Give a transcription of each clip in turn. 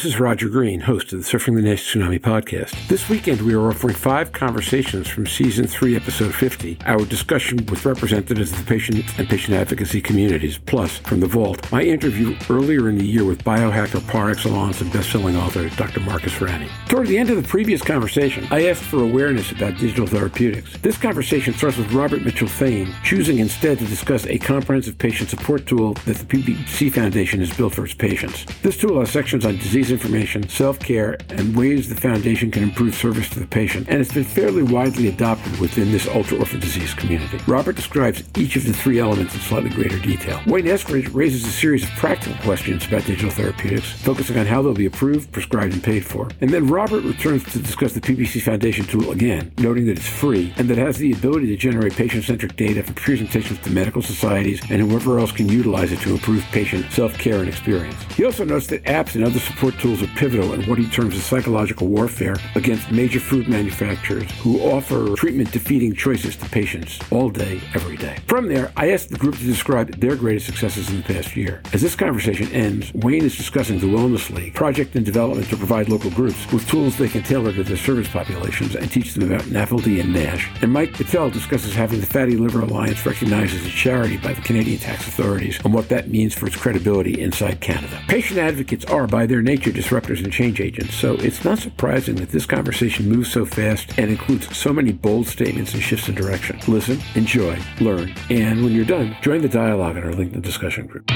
this is Roger Green, host of the Surfing the NASH Tsunami podcast. This weekend, we are offering five conversations from season three, episode 50, our discussion with representatives of the patient and patient advocacy communities, plus from the vault, my interview earlier in the year with biohacker par excellence and best-selling author Dr. Marcus Ranney. Toward the end of the previous conversation, I asked for awareness about digital therapeutics. This conversation starts with Robert Mitchell Thain, choosing instead to discuss a comprehensive patient support tool that the PBC Foundation has built for its patients. This tool has sections on disease information, self-care, and ways the foundation can improve service to the patient, and it's been fairly widely adopted within this ultra-orphan disease community. Robert describes each of the three elements in slightly greater detail. Wayne Eskridge raises a series of practical questions about digital therapeutics, focusing on how they'll be approved, prescribed, and paid for. And then Robert returns to discuss the PBC Foundation tool again, noting that it's free and that it has the ability to generate patient-centric data for presentations to medical societies and whoever else can utilize it to improve patient self-care and experience. He also notes that apps and other support tools are pivotal in what he terms as psychological warfare against major food manufacturers who offer treatment defeating choices to patients all day, every day. From there, I asked the group to describe their greatest successes in the past year. As this conversation ends, Wayne is discussing the Wellness League, project in development to provide local groups with tools they can tailor to their service populations and teach them about NAFLD and NASH. And Mike Betel discusses having the Fatty Liver Alliance recognized as a charity by the Canadian tax authorities and what that means for its credibility inside Canada. Patient advocates are, by their nature, disruptors and change agents, so it's not surprising that this conversation moves so fast and includes so many bold statements and shifts in direction. Listen, enjoy, learn, and when you're done, join the dialogue in our LinkedIn discussion group.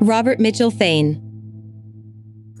Robert Mitchell Thain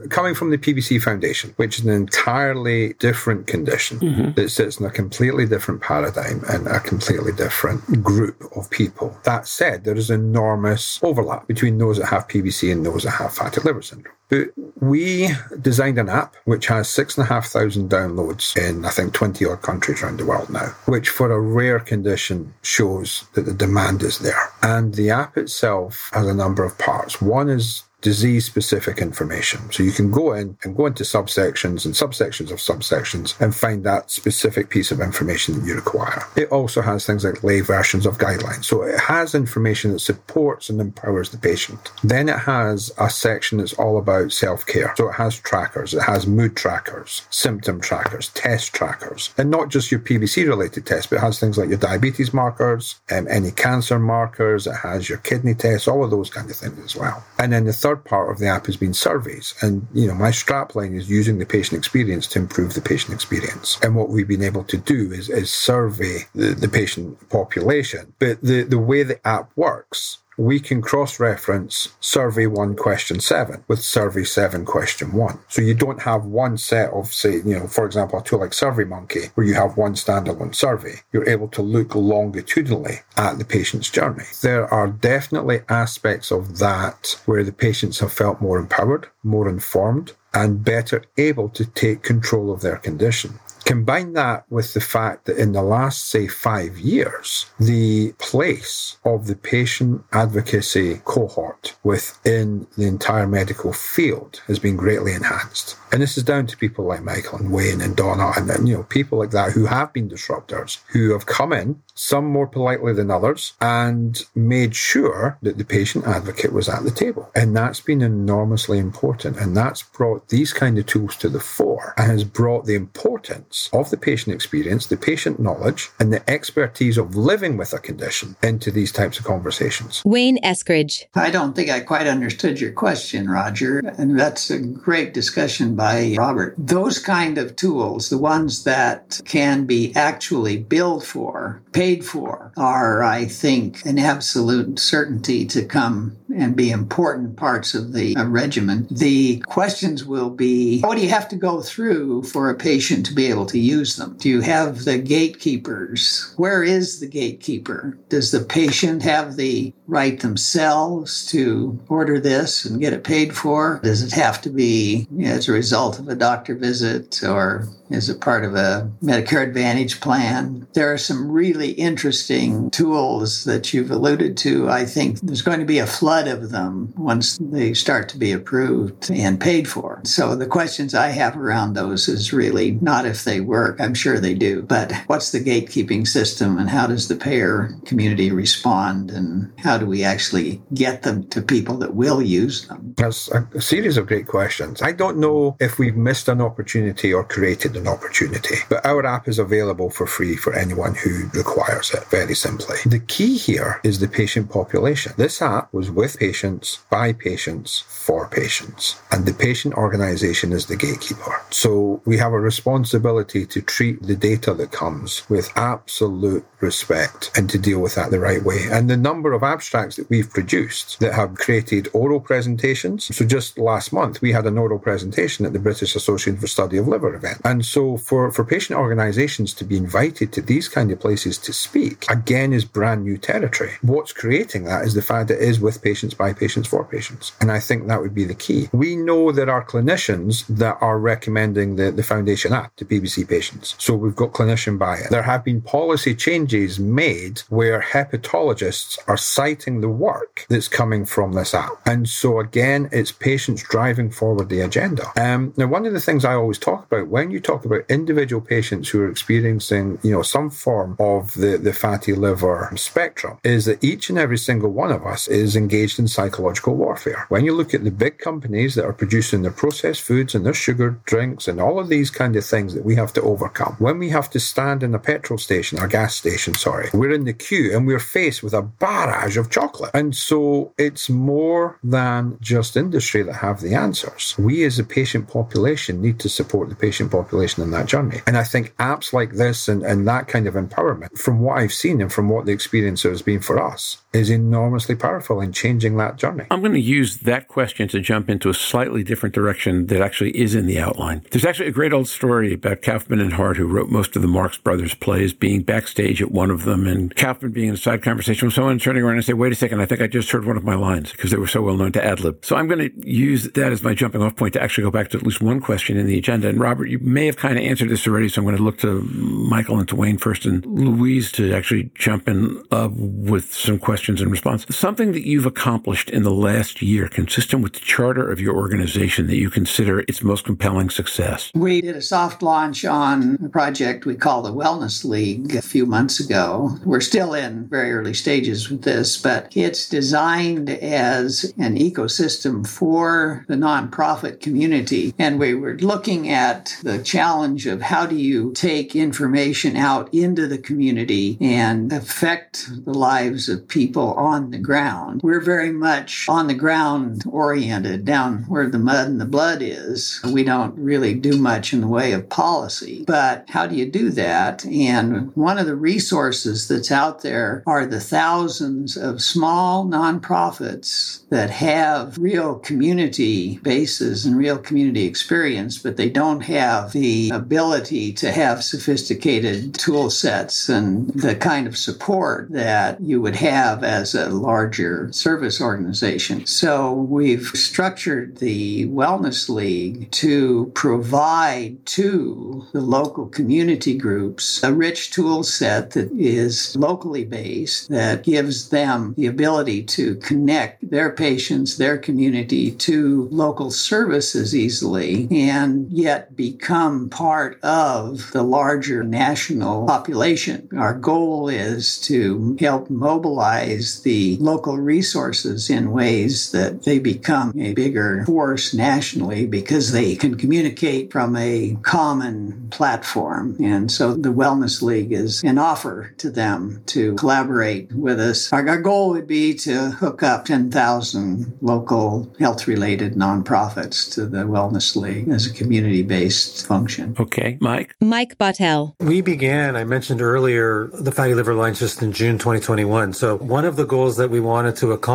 coming from the PBC Foundation, which is an entirely different condition mm-hmm. that sits in a completely different paradigm and a completely different group of people. That said, there is enormous overlap between those that have PBC and those that have fatty liver syndrome. But we designed an app which has six and a half thousand downloads in, I think, 20 odd countries around the world now, which for a rare condition shows that the demand is there. And the app itself has a number of parts. One is disease specific information. So you can go in and go into subsections and subsections of subsections and find that specific piece of information that you require. It also has things like lay versions of guidelines. So it has information that supports and empowers the patient. Then it has a section that's all about self care. So it has trackers, it has mood trackers, symptom trackers, test trackers, and not just your PBC related tests, but it has things like your diabetes markers, um, any cancer markers, it has your kidney tests, all of those kind of things as well. And then the third third part of the app has been surveys. And, you know, my strapline is using the patient experience to improve the patient experience. And what we've been able to do is, is survey the, the patient population. But the, the way the app works we can cross reference survey one question seven with survey seven question one. So you don't have one set of, say, you know, for example, a tool like SurveyMonkey, where you have one standalone survey. You're able to look longitudinally at the patient's journey. There are definitely aspects of that where the patients have felt more empowered, more informed, and better able to take control of their condition. Combine that with the fact that in the last, say, five years, the place of the patient advocacy cohort within the entire medical field has been greatly enhanced. And this is down to people like Michael and Wayne and Donna and, you know, people like that who have been disruptors, who have come in, some more politely than others, and made sure that the patient advocate was at the table. And that's been enormously important. And that's brought these kind of tools to the fore and has brought the importance of the patient experience, the patient knowledge, and the expertise of living with a condition into these types of conversations. Wayne Eskridge. I don't think I quite understood your question, Roger. And that's a great discussion by Robert. Those kind of tools, the ones that can be actually billed for, paid for, are, I think, an absolute certainty to come and be important parts of the uh, regimen. The questions will be what do you have to go through for a patient to be able to use them? Do you have the gatekeepers? Where is the gatekeeper? Does the patient have the right themselves to order this and get it paid for? Does it have to be as a result of a doctor visit or is it part of a Medicare Advantage plan? There are some really interesting tools that you've alluded to. I think there's going to be a flood of them once they start to be approved and paid for. So the questions I have around those is really not if they work. I'm sure they do, but what's the gatekeeping system and how does the payer community respond and how do we actually get them to people that will use them? That's a series of great questions. I don't know if we've missed an opportunity or created an opportunity, but our app is available for free for anyone who requires it, very simply. The key here is the patient population. This app was with patients, by patients, for patients, and the patient organization is the gatekeeper. So we have a responsibility to treat the data that comes with absolute respect and to deal with that the right way. And the number of abstracts that we've produced that have created oral presentations. So just last month, we had an oral presentation at the British Association for Study of Liver event. And so for, for patient organizations to be invited to these kind of places to speak, again, is brand new territory. What's creating that is the fact that it is with patients, by patients, for patients. And I think that would be the key. We know there are clinicians that are recommending the, the foundation app to PBC patients. So we've got clinician buy-in. There have been policy changes made where hepatologists are citing the work that's coming from this app. And so again, it's patients driving forward the agenda. Um, now, one of the things I always talk about when you talk about individual patients who are experiencing, you know, some form of the, the fatty liver spectrum is that each and every single one of us is engaged in psychological warfare. When you look at the big companies that are producing their processed foods and their sugar drinks and all of these kind of things that we have to overcome, when we have to stand in a petrol station or gas station, sorry, we're in the queue and we're faced with a barrage of chocolate. And so it's more than just industry that have the answers. We as a patient population need to support the patient population in that journey. And I think apps like this and, and that kind of empowerment, from what I've seen and from what the experience has been for us, is enormously powerful in changing that journey. I'm going to use that question to jump into a slightly different direction that actually is in the outline. There's actually a great old story about Kaufman and Hart, who wrote most of the Marx Brothers plays, being backstage at one of them, and Kaufman being in a side conversation with someone turning around and say, "Wait a second, I think I just heard one of my lines," because they were so well known to ad lib. So I'm going to use that as my jumping off point to actually go back to at least one question in the agenda. And Robert, you may have kind of answered this already, so I'm going to look to Michael and to Wayne first, and Louise to actually jump in with some questions and response. Something that you've accomplished in the last year, consistent with the charter of your organization, that you consider its most compelling success. We did a soft launch on a project we call the Wellness League a few months ago. We're still in very early stages with this, but it's designed as an ecosystem for the nonprofit community. And we were looking at the challenge of how do you take information out into the community and affect the lives of people on the ground. We're very much on the ground oriented, down where the mud and the blood is. We don't really do much in the way of policy. But how do you do that? And one of the resources that's out there are the thousands of small nonprofits that have real community bases and real community experience, but they don't have the ability to have sophisticated tool sets and the kind of support that you would have as a larger service organization. So we've structured the Wellness League to provide to the local community groups a rich tool set that is locally based that gives them the ability to connect their patients, their community to local services easily and yet become part of the larger national population. Our goal is to help mobilize the local resources in ways that they become a bigger force nationally because they can communicate from a common platform. And so the Wellness League is an offer to them to collaborate with us. Our, our goal would be to hook up 10,000 local health related nonprofits to the Wellness League as a community based function. Okay, Mike? Mike Betel. We began, I mentioned earlier, the Fatty Liver Alliance just in June 2021. So one of the goals that we wanted to accomplish,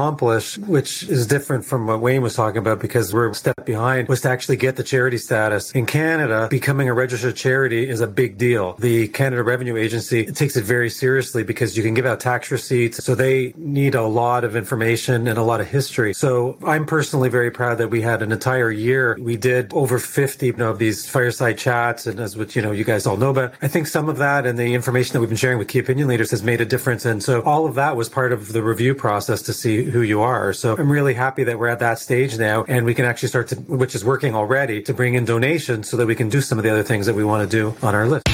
which is different from what Wayne was talking about because we're a step behind, was to actually get the charity status. In Canada, becoming a registered charity is a big deal. The Canada Revenue Agency takes it very seriously because you can give out tax receipts. So they need a lot of information and a lot of history. So I'm personally very proud that we had an entire year. We did over 50 of these fireside chats and as what, you know, you guys all know about. I think some of that and the information that we've been sharing with key opinion leaders has made a difference. And so all of that was part of the review process to see who you are. So I'm really happy that we're at that stage now and we can actually start to, which is working already, to bring in donations so that we can do some of the other things that we want to do on our list.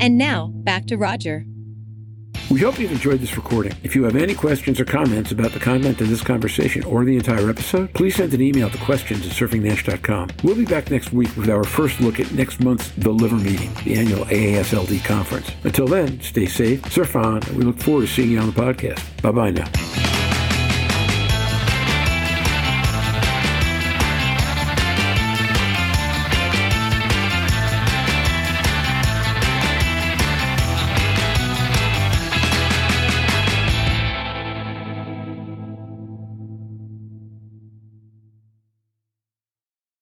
And now, back to Roger. We hope you've enjoyed this recording. If you have any questions or comments about the content of this conversation or the entire episode, please send an email to questions at surfingnash.com. We'll be back next week with our first look at next month's The Liver Meeting, the annual AASLD conference. Until then, stay safe, surf on, and we look forward to seeing you on the podcast. Bye bye now.